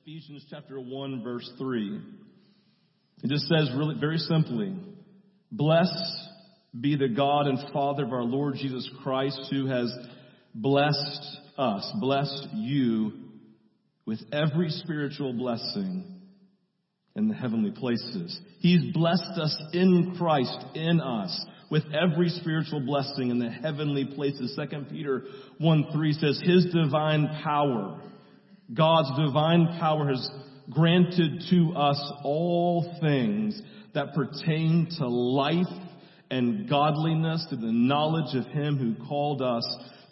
Ephesians chapter 1 verse 3. It just says really very simply, Blessed be the God and Father of our Lord Jesus Christ who has blessed us, blessed you with every spiritual blessing in the heavenly places. He's blessed us in Christ, in us, with every spiritual blessing in the heavenly places. 2 Peter 1 3 says, His divine power, God's divine power has granted to us all things that pertain to life and godliness, to the knowledge of Him who called us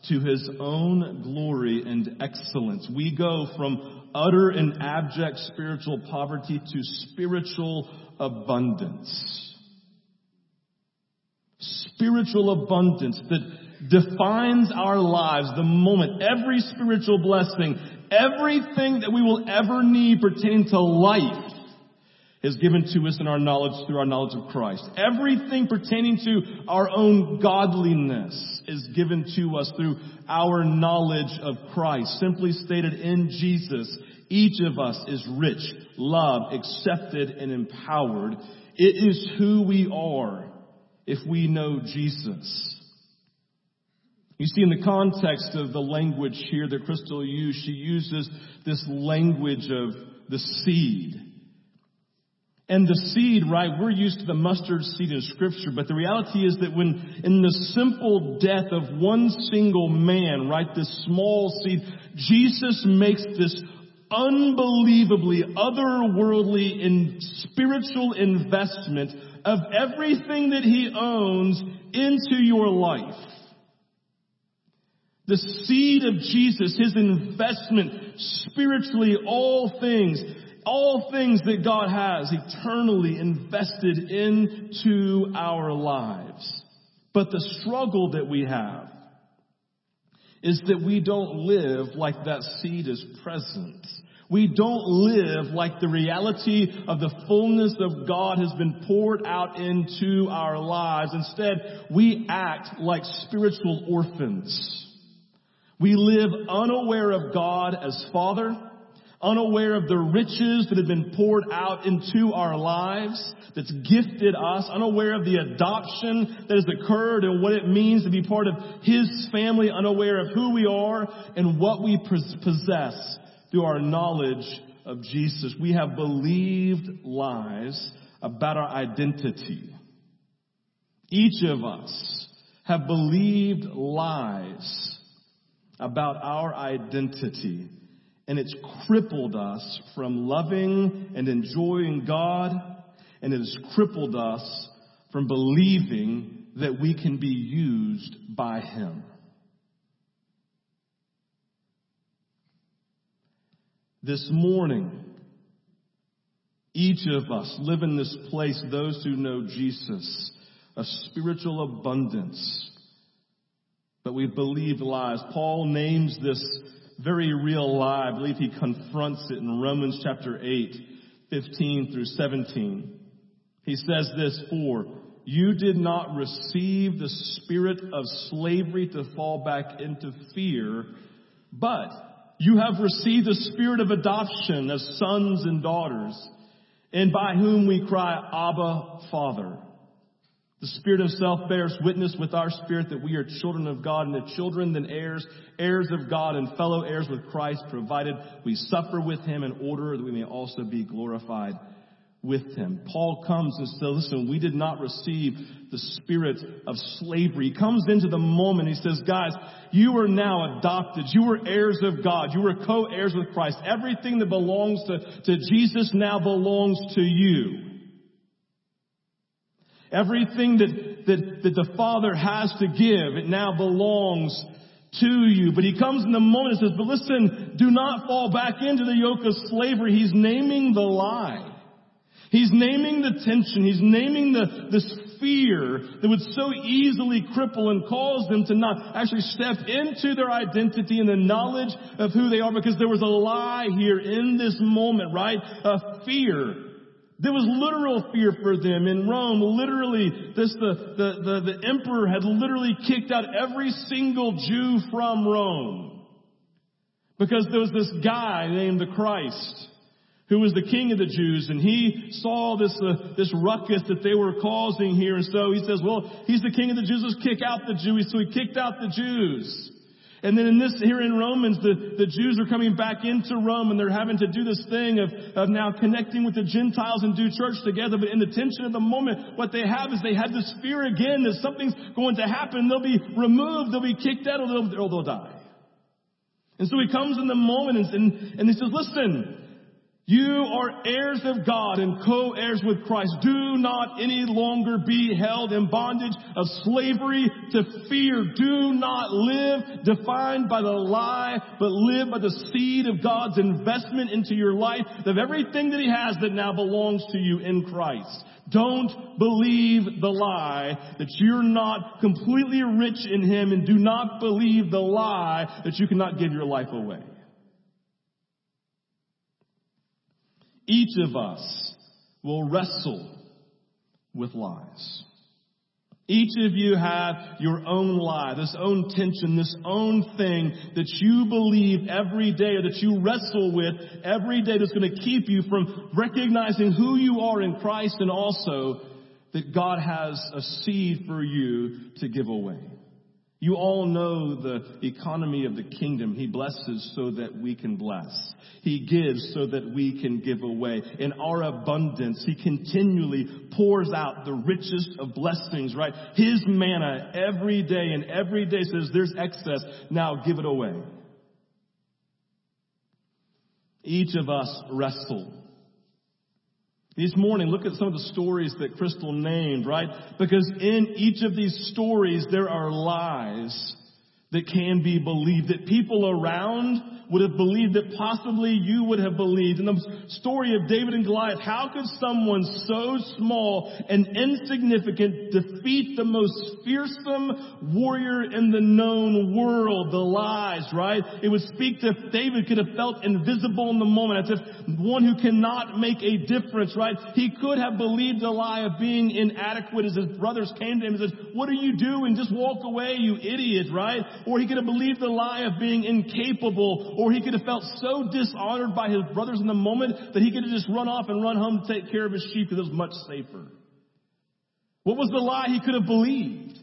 to His own glory and excellence. We go from utter and abject spiritual poverty to spiritual abundance. Spiritual abundance that defines our lives the moment every spiritual blessing, everything that we will ever need pertaining to life is given to us in our knowledge through our knowledge of Christ. Everything pertaining to our own godliness is given to us through our knowledge of Christ. Simply stated in Jesus, each of us is rich, loved, accepted, and empowered. It is who we are if we know Jesus. You see, in the context of the language here that Crystal used, she uses this language of the seed. And the seed, right, we're used to the mustard seed in scripture, but the reality is that when in the simple death of one single man, right, this small seed, Jesus makes this unbelievably otherworldly and spiritual investment of everything that he owns into your life. The seed of Jesus, his investment spiritually, all things, all things that God has eternally invested into our lives. But the struggle that we have is that we don't live like that seed is present. We don't live like the reality of the fullness of God has been poured out into our lives. Instead, we act like spiritual orphans. We live unaware of God as Father, unaware of the riches that have been poured out into our lives, that's gifted us, unaware of the adoption that has occurred and what it means to be part of His family, unaware of who we are and what we possess through our knowledge of Jesus. We have believed lies about our identity. Each of us have believed lies about our identity and it's crippled us from loving and enjoying God and it has crippled us from believing that we can be used by Him. This morning, each of us live in this place, those who know Jesus, a spiritual abundance. But we believe lies. Paul names this very real lie. I believe he confronts it in Romans chapter 8, 15 through 17. He says this, for you did not receive the spirit of slavery to fall back into fear, but you have received the spirit of adoption as sons and daughters, and by whom we cry, Abba, Father. The Spirit Himself bears witness with our spirit that we are children of God, and the children then heirs, heirs of God and fellow heirs with Christ, provided we suffer with Him in order that we may also be glorified with him. Paul comes and says, listen, we did not receive the spirit of slavery. He comes into the moment. He says, guys, you are now adopted. You are heirs of God. You are co-heirs with Christ. Everything that belongs to, to Jesus now belongs to you. Everything that, that, that the Father has to give, it now belongs to you. But he comes in the moment and says, but listen, do not fall back into the yoke of slavery. He's naming the lie. He's naming the tension. He's naming the, this fear that would so easily cripple and cause them to not actually step into their identity and the knowledge of who they are because there was a lie here in this moment, right? A fear. There was literal fear for them in Rome. Literally, this, the, the, the, the emperor had literally kicked out every single Jew from Rome. Because there was this guy named the Christ who was the king of the Jews, and he saw this uh, this ruckus that they were causing here, and so he says, "Well, he's the king of the Jews. Let's kick out the Jews." So he kicked out the Jews. And then in this, here in Romans, the, the Jews are coming back into Rome and they're having to do this thing of, of now connecting with the Gentiles and do church together. But in the tension of the moment, what they have is they have this fear again that something's going to happen. They'll be removed, they'll be kicked out, or they'll, or they'll die. And so he comes in the moment and, and, and he says, listen, you are heirs of God and co-heirs with Christ. Do not any longer be held in bondage of slavery to fear. Do not live defined by the lie, but live by the seed of God's investment into your life of everything that He has that now belongs to you in Christ. Don't believe the lie that you're not completely rich in Him and do not believe the lie that you cannot give your life away. Each of us will wrestle with lies. Each of you have your own lie, this own tension, this own thing that you believe every day or that you wrestle with every day that's going to keep you from recognizing who you are in Christ and also that God has a seed for you to give away. You all know the economy of the kingdom. He blesses so that we can bless. He gives so that we can give away. In our abundance, He continually pours out the richest of blessings, right? His manna every day and every day says there's excess. Now give it away. Each of us wrestle this morning, look at some of the stories that Crystal named, right? Because in each of these stories, there are lies that can be believed, that people around would have believed that possibly you would have believed. In the story of David and Goliath, how could someone so small and insignificant defeat the most fearsome warrior in the known world? The lies, right? It would speak to David could have felt invisible in the moment, as if one who cannot make a difference, right? He could have believed the lie of being inadequate as his brothers came to him and said, what are you doing? Just walk away, you idiot, right? Or he could have believed the lie of being incapable or he could have felt so dishonored by his brothers in the moment that he could have just run off and run home to take care of his sheep because it was much safer. What was the lie he could have believed?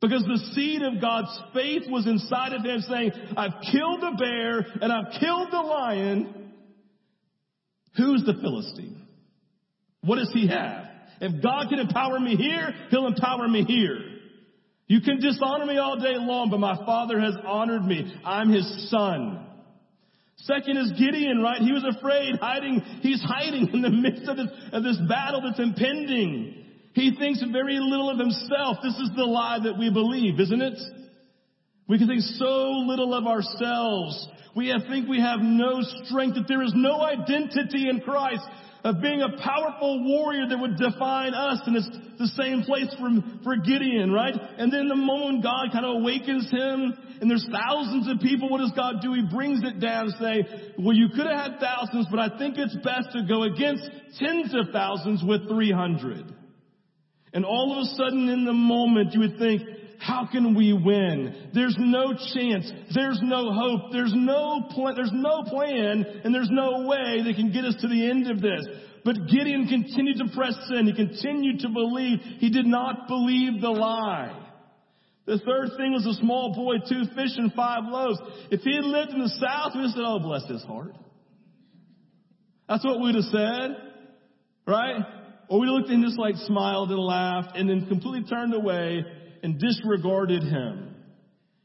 Because the seed of God's faith was inside of him saying, I've killed the bear and I've killed the lion. Who's the Philistine? What does he have? If God can empower me here, he'll empower me here. You can dishonor me all day long, but my father has honored me. I'm his son. Second is Gideon, right? He was afraid, hiding, he's hiding in the midst of this, of this battle that's impending. He thinks very little of himself. This is the lie that we believe, isn't it? We can think so little of ourselves. We think we have no strength, that there is no identity in Christ of being a powerful warrior that would define us. And it's the same place for, for Gideon, right? And then the moment God kind of awakens him and there's thousands of people, what does God do? He brings it down and say, well, you could have had thousands, but I think it's best to go against tens of thousands with 300. And all of a sudden in the moment you would think, how can we win? There's no chance. There's no hope. There's no plan. There's no plan and there's no way they can get us to the end of this. But Gideon continued to press in. He continued to believe. He did not believe the lie. The third thing was a small boy, two fish and five loaves. If he had lived in the South, we'd have said, oh, bless his heart. That's what we'd have said. Right? Or we looked and just like smiled and laughed and then completely turned away and disregarded him.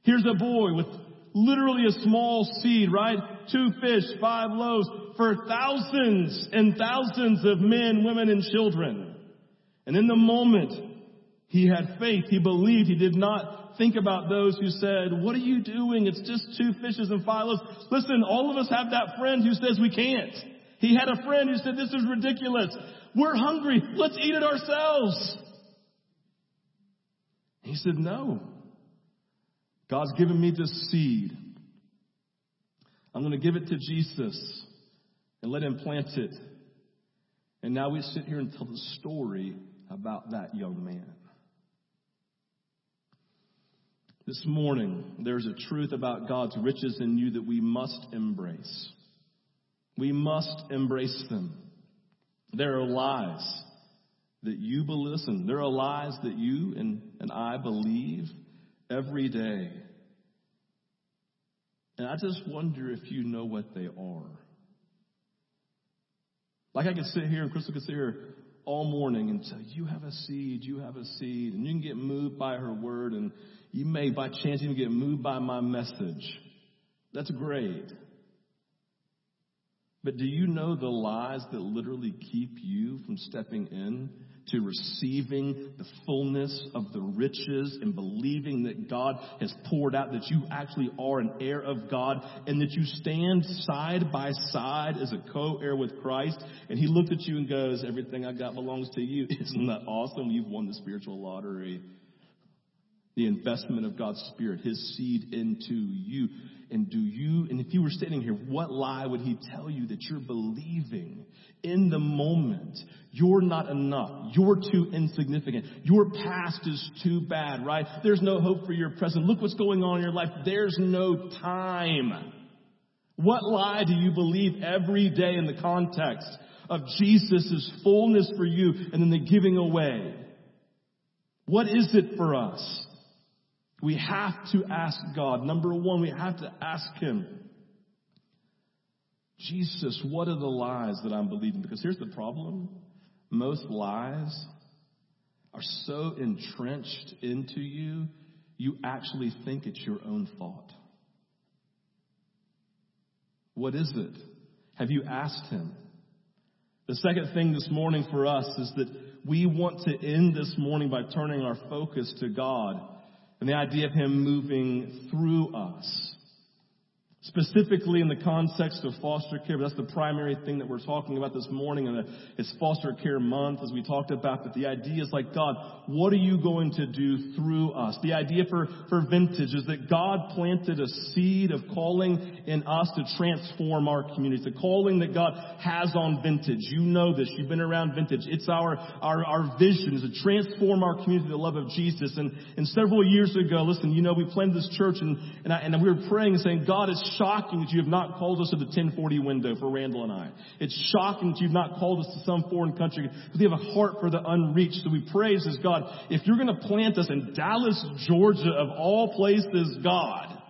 Here's a boy with literally a small seed, right? Two fish, five loaves for thousands and thousands of men, women, and children. And in the moment, he had faith. He believed. He did not think about those who said, what are you doing? It's just two fishes and five loaves. Listen, all of us have that friend who says we can't. He had a friend who said, this is ridiculous. We're hungry. Let's eat it ourselves. He said, No. God's given me this seed. I'm going to give it to Jesus and let him plant it. And now we sit here and tell the story about that young man. This morning, there's a truth about God's riches in you that we must embrace. We must embrace them. There are lies that you believe. Listen, there are lies that you and, and I believe every day. And I just wonder if you know what they are. Like I could sit here and Crystal could sit here all morning and say, You have a seed, you have a seed. And you can get moved by her word, and you may by chance even get moved by my message. That's great. But do you know the lies that literally keep you from stepping in to receiving the fullness of the riches and believing that God has poured out, that you actually are an heir of God, and that you stand side by side as a co-heir with Christ, and He looked at you and goes, everything I got belongs to you. Isn't that awesome? You've won the spiritual lottery. The investment of God's Spirit, His seed into you. And do you, and if you were standing here, what lie would he tell you that you're believing in the moment? You're not enough. You're too insignificant. Your past is too bad, right? There's no hope for your present. Look what's going on in your life. There's no time. What lie do you believe every day in the context of Jesus' fullness for you and then the giving away? What is it for us? We have to ask God. Number one, we have to ask Him, Jesus, what are the lies that I'm believing? Because here's the problem most lies are so entrenched into you, you actually think it's your own thought. What is it? Have you asked Him? The second thing this morning for us is that we want to end this morning by turning our focus to God and the idea of Him moving through us. Specifically in the context of foster care, that's the primary thing that we're talking about this morning, and it's foster care month, as we talked about. But the idea is like, God, what are you going to do through us? The idea for, for vintage is that God planted a seed of calling in us to transform our communities. The calling that God has on vintage. You know this. You've been around vintage. It's our, our, our vision is to transform our community to the love of Jesus. And, and several years ago, listen, you know, we planted this church and, and, I, and we were praying saying, God, is shocking that you have not called us to the 1040 window for Randall and I. It's shocking that you've not called us to some foreign country because we have a heart for the unreached. So we praise as God, if you're going to plant us in Dallas, Georgia, of all places, God,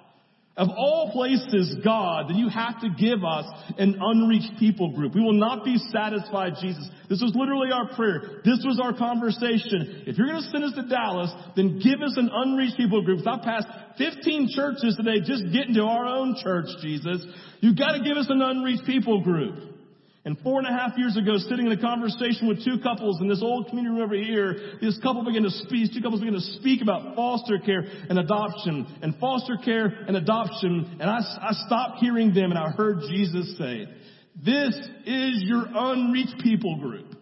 of all places, God, then you have to give us an unreached people group. We will not be satisfied, Jesus. This was literally our prayer. This was our conversation. If you're going to send us to Dallas, then give us an unreached people group. I passed 15 churches today just getting to our own church, Jesus. You've got to give us an unreached people group. And four and a half years ago, sitting in a conversation with two couples in this old community room over here, this couple began to speak, two couples began to speak about foster care and adoption, and foster care and adoption, and I, I stopped hearing them and I heard Jesus say, this is your unreached people group.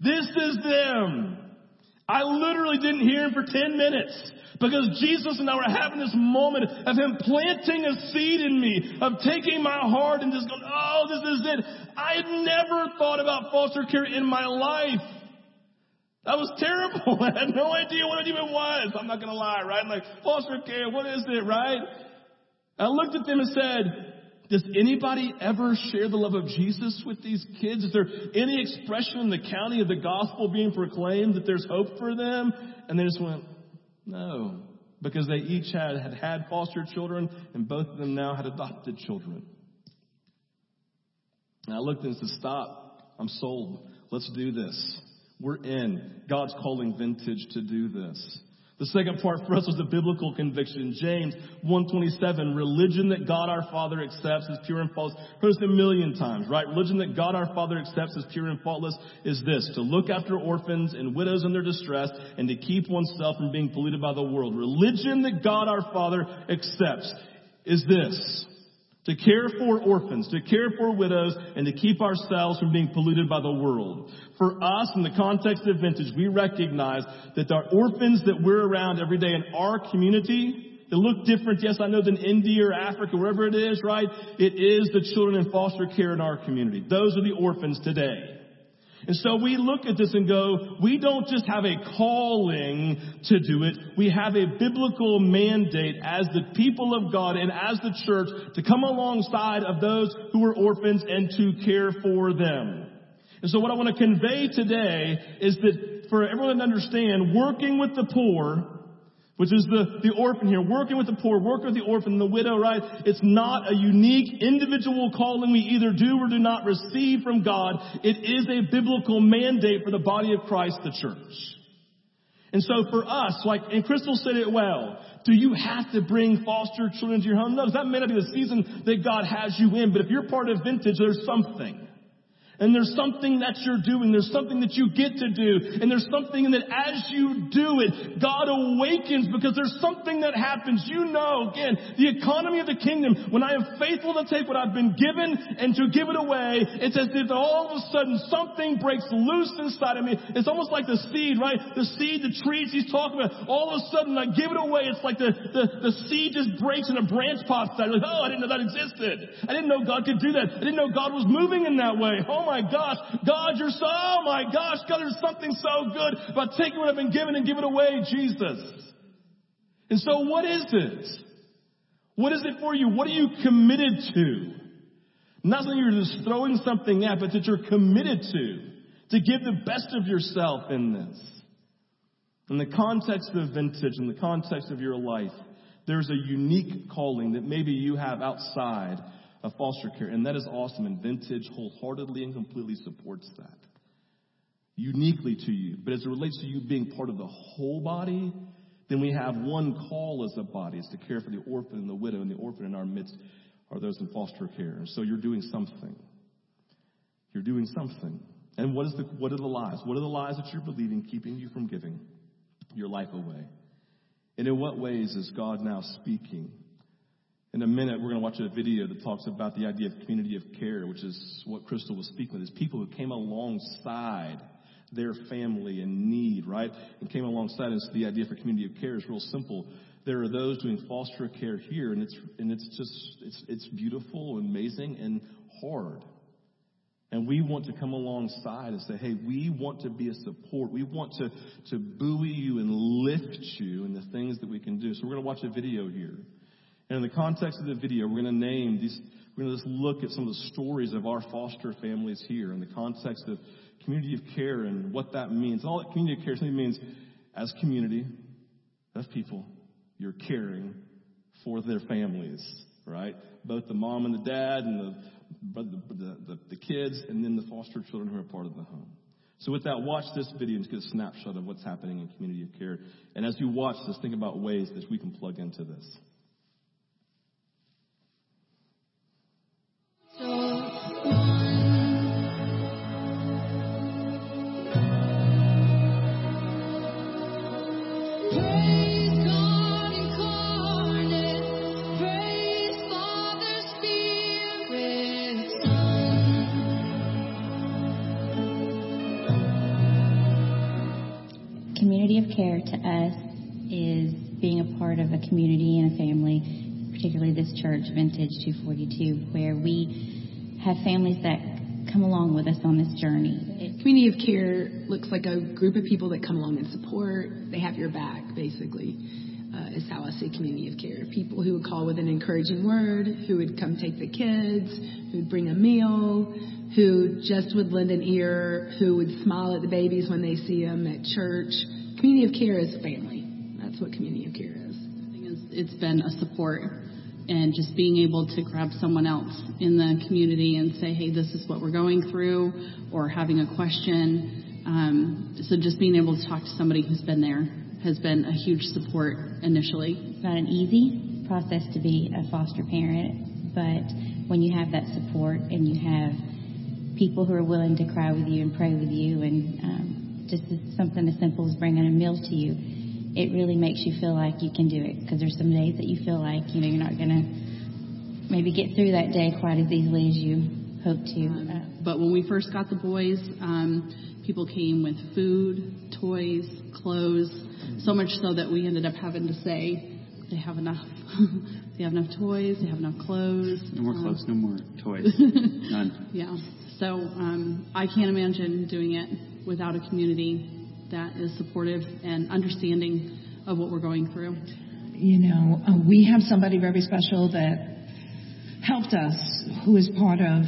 This is them. I literally didn't hear him for 10 minutes. Because Jesus and I were having this moment of Him planting a seed in me, of taking my heart and just going, oh, this is it. I had never thought about foster care in my life. That was terrible. I had no idea what it even was. I'm not going to lie, right? I'm like, foster care, what is it, right? I looked at them and said, does anybody ever share the love of Jesus with these kids? Is there any expression in the county of the gospel being proclaimed that there's hope for them? And they just went, no, because they each had, had had foster children and both of them now had adopted children. And I looked and said, stop. I'm sold. Let's do this. We're in. God's calling vintage to do this. The second part for us was the biblical conviction. James 127, religion that God our Father accepts is pure and false. Heard this a million times, right? Religion that God our Father accepts as pure and faultless is this, to look after orphans and widows in their distress and to keep oneself from being polluted by the world. Religion that God our Father accepts is this, to care for orphans, to care for widows, and to keep ourselves from being polluted by the world. For us, in the context of vintage, we recognize that the orphans that we're around every day in our community, they look different, yes, I know, than India or Africa, wherever it is, right? It is the children in foster care in our community. Those are the orphans today. And so we look at this and go, we don't just have a calling to do it. We have a biblical mandate as the people of God and as the church to come alongside of those who are orphans and to care for them. And so what I want to convey today is that for everyone to understand, working with the poor which is the, the orphan here, working with the poor, working with the orphan, the widow, right? It's not a unique individual calling we either do or do not receive from God. It is a biblical mandate for the body of Christ, the church. And so for us, like, and Crystal said it well, do you have to bring foster children to your home? No, that may not be the season that God has you in, but if you're part of vintage, there's something. And there's something that you're doing. There's something that you get to do. And there's something that as you do it, God awakens because there's something that happens. You know, again, the economy of the kingdom, when I am faithful to take what I've been given and to give it away, it's as if all of a sudden something breaks loose inside of me. It's almost like the seed, right? The seed, the trees he's talking about. All of a sudden I give it away. It's like the, the, the seed just breaks and a branch pops out. Like, oh, I didn't know that existed. I didn't know God could do that. I didn't know God was moving in that way. Oh, oh my gosh, God, you're so, oh my gosh, God, there's something so good about taking what I've been given and giving away, Jesus. And so what is it? What is it for you? What are you committed to? Not that you're just throwing something at, but that you're committed to, to give the best of yourself in this. In the context of vintage, in the context of your life, there's a unique calling that maybe you have outside of foster care. And that is awesome. And Vintage wholeheartedly and completely supports that. Uniquely to you. But as it relates to you being part of the whole body, then we have one call as a body is to care for the orphan and the widow, and the orphan in our midst are those in foster care. So you're doing something. You're doing something. And what is the what are the lies? What are the lies that you're believing keeping you from giving your life away? And in what ways is God now speaking in a minute, we're going to watch a video that talks about the idea of community of care, which is what Crystal was speaking with, is people who came alongside their family in need, right? And came alongside us. The idea for community of care is real simple. There are those doing foster care here, and it's and it's just it's it's beautiful and amazing and hard. And we want to come alongside and say, hey, we want to be a support. We want to, to buoy you and lift you in the things that we can do. So we're going to watch a video here. And in the context of the video, we're going to name these, we're going to just look at some of the stories of our foster families here in the context of community of care and what that means. All that community of care simply means as community, as people, you're caring for their families, right? Both the mom and the dad and the, the, the, the kids and then the foster children who are part of the home. So with that, watch this video and get a snapshot of what's happening in community of care. And as you watch this, think about ways that we can plug into this. Care to us is being a part of a community and a family, particularly this church, Vintage 242, where we have families that come along with us on this journey. Community of care looks like a group of people that come along and support. They have your back, basically, uh, is how I see community of care. People who would call with an encouraging word, who would come take the kids, who would bring a meal, who just would lend an ear, who would smile at the babies when they see them at church, Community of care is family. That's what community of care is. It's been a support and just being able to grab someone else in the community and say, hey, this is what we're going through, or having a question. Um, so just being able to talk to somebody who's been there has been a huge support initially. It's not an easy process to be a foster parent, but when you have that support and you have people who are willing to cry with you and pray with you and um, just something as simple as bringing a meal to you, it really makes you feel like you can do it. Because there's some days that you feel like you know you're not going to maybe get through that day quite as easily as you hope to. Um, but when we first got the boys, um, people came with food, toys, clothes, so much so that we ended up having to say, they have enough. they have enough toys. They have enough clothes. No more um, clothes, no more toys. None. Yeah. So um, I can't imagine doing it without a community that is supportive and understanding of what we're going through. you know, uh, we have somebody very special that helped us, who is part of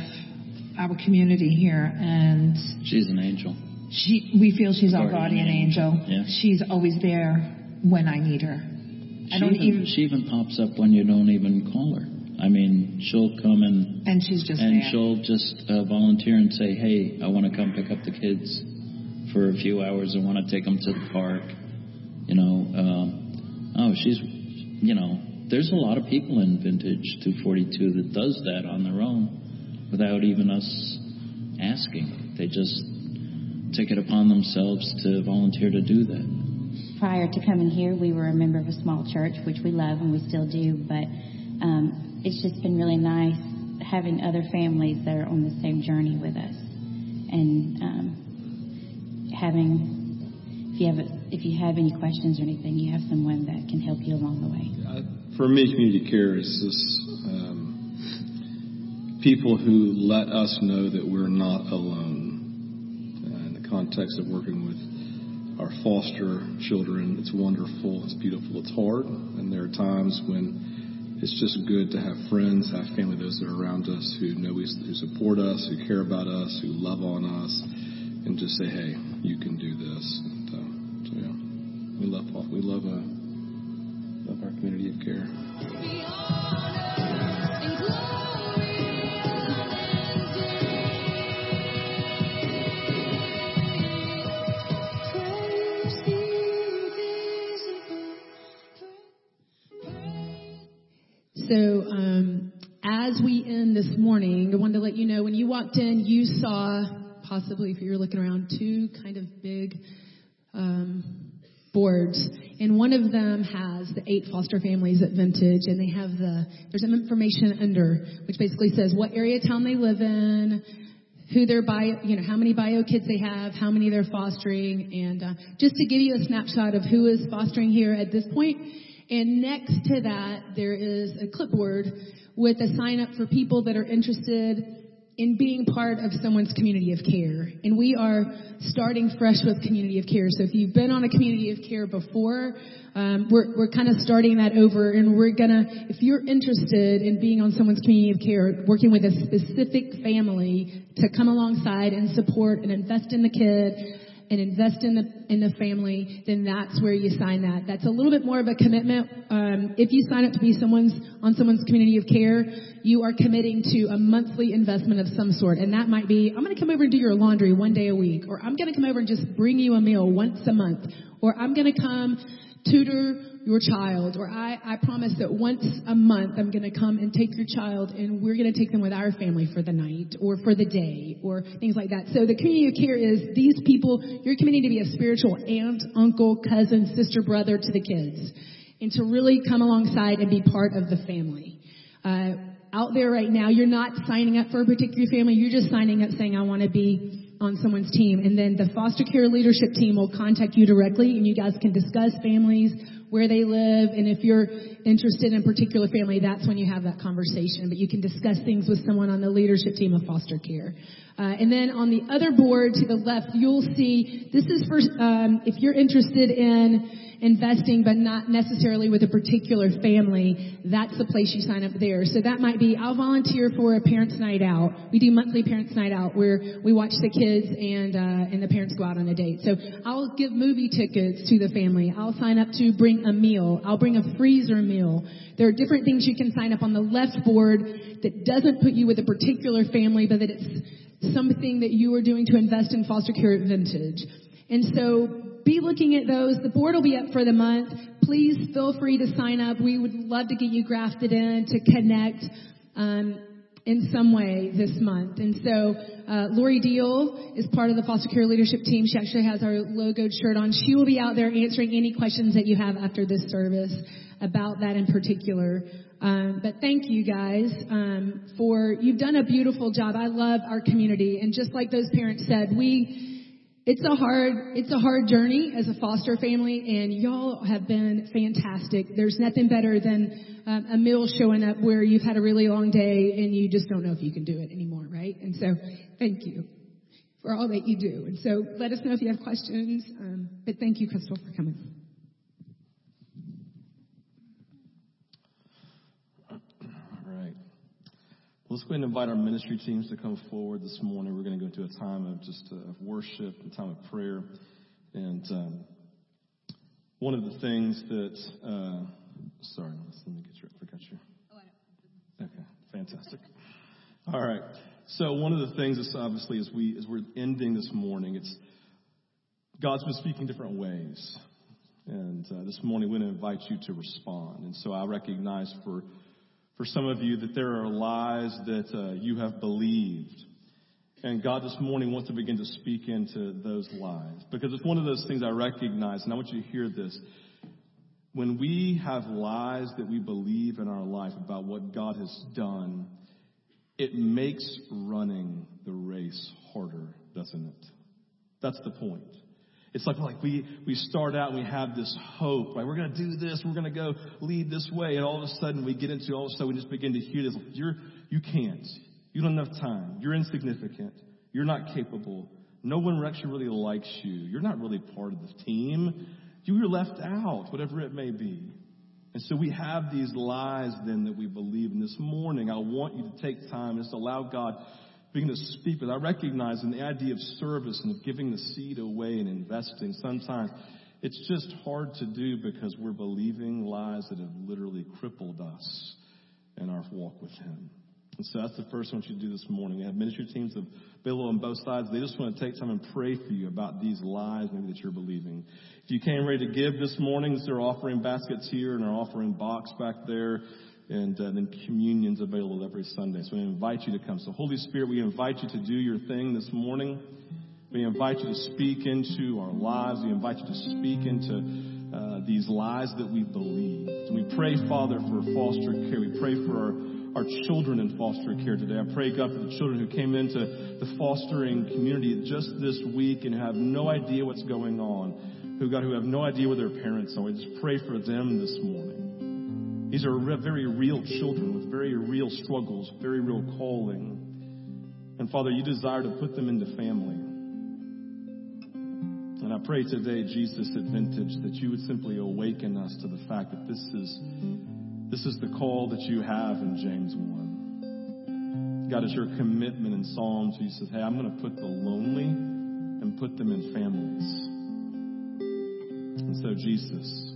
our community here, and She's an angel. she, we feel she's our Guardian guardian angel. Yeah. She's always there when I need her. I She don't even, even, she even pops up when you don't even call her. I mean, she'll come and and she's just and there. she'll just uh, volunteer and say, "Hey, I want to come pick up the kids for a few hours. and want to take them to the park." You know, um, oh, she's, you know, there's a lot of people in Vintage 242 that does that on their own without even us asking. They just take it upon themselves to volunteer to do that. prior to coming here, we were a member of a small church, which we love and we still do, but um, it's just been really nice having other families that are on the same journey with us. And um, having, if you, have if you have any questions or anything, you have someone that can help you along the way. Uh, for me, community care is this um, people who let us know that we're not alone. Uh, in the context of working with our foster children, it's wonderful, it's beautiful, it's hard, and there are times when it's just good to have friends, have family, those that are around us who know we, who support us, who care about us, who love on us, and just say, "Hey, you can do this." And, uh, so yeah, we love we love uh, love our community of care. Possibly, if you're looking around, two kind of big um, boards, and one of them has the eight foster families at Vintage, and they have the there's some information under which basically says what area town they live in, who their bio, you know, how many bio kids they have, how many they're fostering, and uh, just to give you a snapshot of who is fostering here at this point. And next to that, there is a clipboard with a sign up for people that are interested in being part of someone's community of care. And we are starting fresh with community of care. So if you've been on a community of care before, um, we're, we're kind of starting that over and we're gonna, if you're interested in being on someone's community of care, working with a specific family to come alongside and support and invest in the kid, and invest in the in the family, then that's where you sign that. That's a little bit more of a commitment. Um, if you sign up to be someone's on someone's community of care, you are committing to a monthly investment of some sort, and that might be I'm going to come over and do your laundry one day a week, or I'm going to come over and just bring you a meal once a month, or I'm going to come tutor your child, or I, I promise that once a month I'm going to come and take your child and we're going to take them with our family for the night or for the day or things like that. So the community of care is these people, you're committing to be a spiritual aunt, uncle, cousin, sister, brother to the kids and to really come alongside and be part of the family. Uh, out there right now, you're not signing up for a particular family, you're just signing up saying, I want to be on someone's team. And then the foster care leadership team will contact you directly and you guys can discuss families, where they live, and if you're interested in particular family, that's when you have that conversation. But you can discuss things with someone on the leadership team of foster care. Uh, and then on the other board to the left, you'll see this is for um, if you're interested in investing, but not necessarily with a particular family. That's the place you sign up there. So that might be I'll volunteer for a parents' night out. We do monthly parents' night out where we watch the kids and uh, and the parents go out on a date. So I'll give movie tickets to the family. I'll sign up to bring a meal. I'll bring a freezer meal. There are different things you can sign up on the left board that doesn't put you with a particular family, but that it's something that you are doing to invest in foster care at Vintage. And so be looking at those. The board will be up for the month. Please feel free to sign up. We would love to get you grafted in to connect um, in some way this month. And so uh, Lori Deal is part of the foster care leadership team. She actually has our logoed shirt on. She will be out there answering any questions that you have after this service about that in particular. Um, but thank you guys um, for you've done a beautiful job. I love our community, and just like those parents said, we It's a hard, it's a hard journey as a foster family, and y'all have been fantastic. There's nothing better than um, a meal showing up where you've had a really long day and you just don't know if you can do it anymore, right? And so, thank you for all that you do. And so, let us know if you have questions. Um, but thank you, Crystal, for coming. All right. Let's go ahead and invite our ministry teams to come forward this morning. We're going to go into a time of just uh, of worship and time of prayer. And um, one of the things that, uh, sorry, let me get you. I forgot you. Okay, fantastic. All right. So one of the things is obviously as we as we're ending this morning, it's God's been speaking different ways. And uh, this morning, we're going to invite you to respond. And so I recognize for for some of you that there are lies that uh, you have believed. And God this morning wants to begin to speak into those lies. Because it's one of those things I recognize, and I want you to hear this. When we have lies that we believe in our life about what God has done, it makes running the race harder, doesn't it? That's the point. It's like, like we, we start out and we have this hope, right? We're going to do this. We're going to go lead this way. And all of a sudden we get into, all of a sudden we just begin to hear this. You're, you can't. You don't have time. You're insignificant. You're not capable. No one actually really likes you. You're not really part of the team. You were left out, whatever it may be. And so we have these lies then that we believe. And this morning, I want you to take time and just allow God begin to speak, but I recognize in the idea of service and of giving the seed away and investing, sometimes it's just hard to do because we're believing lies that have literally crippled us in our walk with Him. And so that's the first one you do this morning. We have ministry teams available on both sides. They just want to take time and pray for you about these lies maybe that you're believing. If you came ready to give this morning, there are offering baskets here and our offering box back there and uh, then communion's available every Sunday. So we invite you to come. So Holy Spirit, we invite you to do your thing this morning. We invite you to speak into our lives. We invite you to speak into uh, these lies that we believe. We pray, Father, for foster care. We pray for our, our children in foster care today. I pray, God, for the children who came into the fostering community just this week and have no idea what's going on, who, God, who have no idea where their parents are. We just pray for them this morning. These are very real children with very real struggles, very real calling. And Father, you desire to put them into family. And I pray today, Jesus at Vintage, that you would simply awaken us to the fact that this is, this is the call that you have in James 1. God, it's your commitment in Psalms. You said, hey, I'm going to put the lonely and put them in families. And so, Jesus,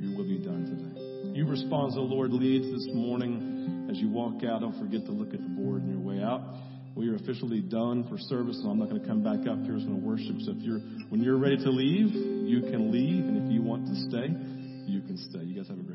your will be done today. You respond as the Lord leads this morning. As you walk out, don't forget to look at the board on your way out. We are officially done for service, so I'm not going to come back up here. I'm going to worship. So if you're, when you're ready to leave, you can leave. And if you want to stay, you can stay. You guys have a great.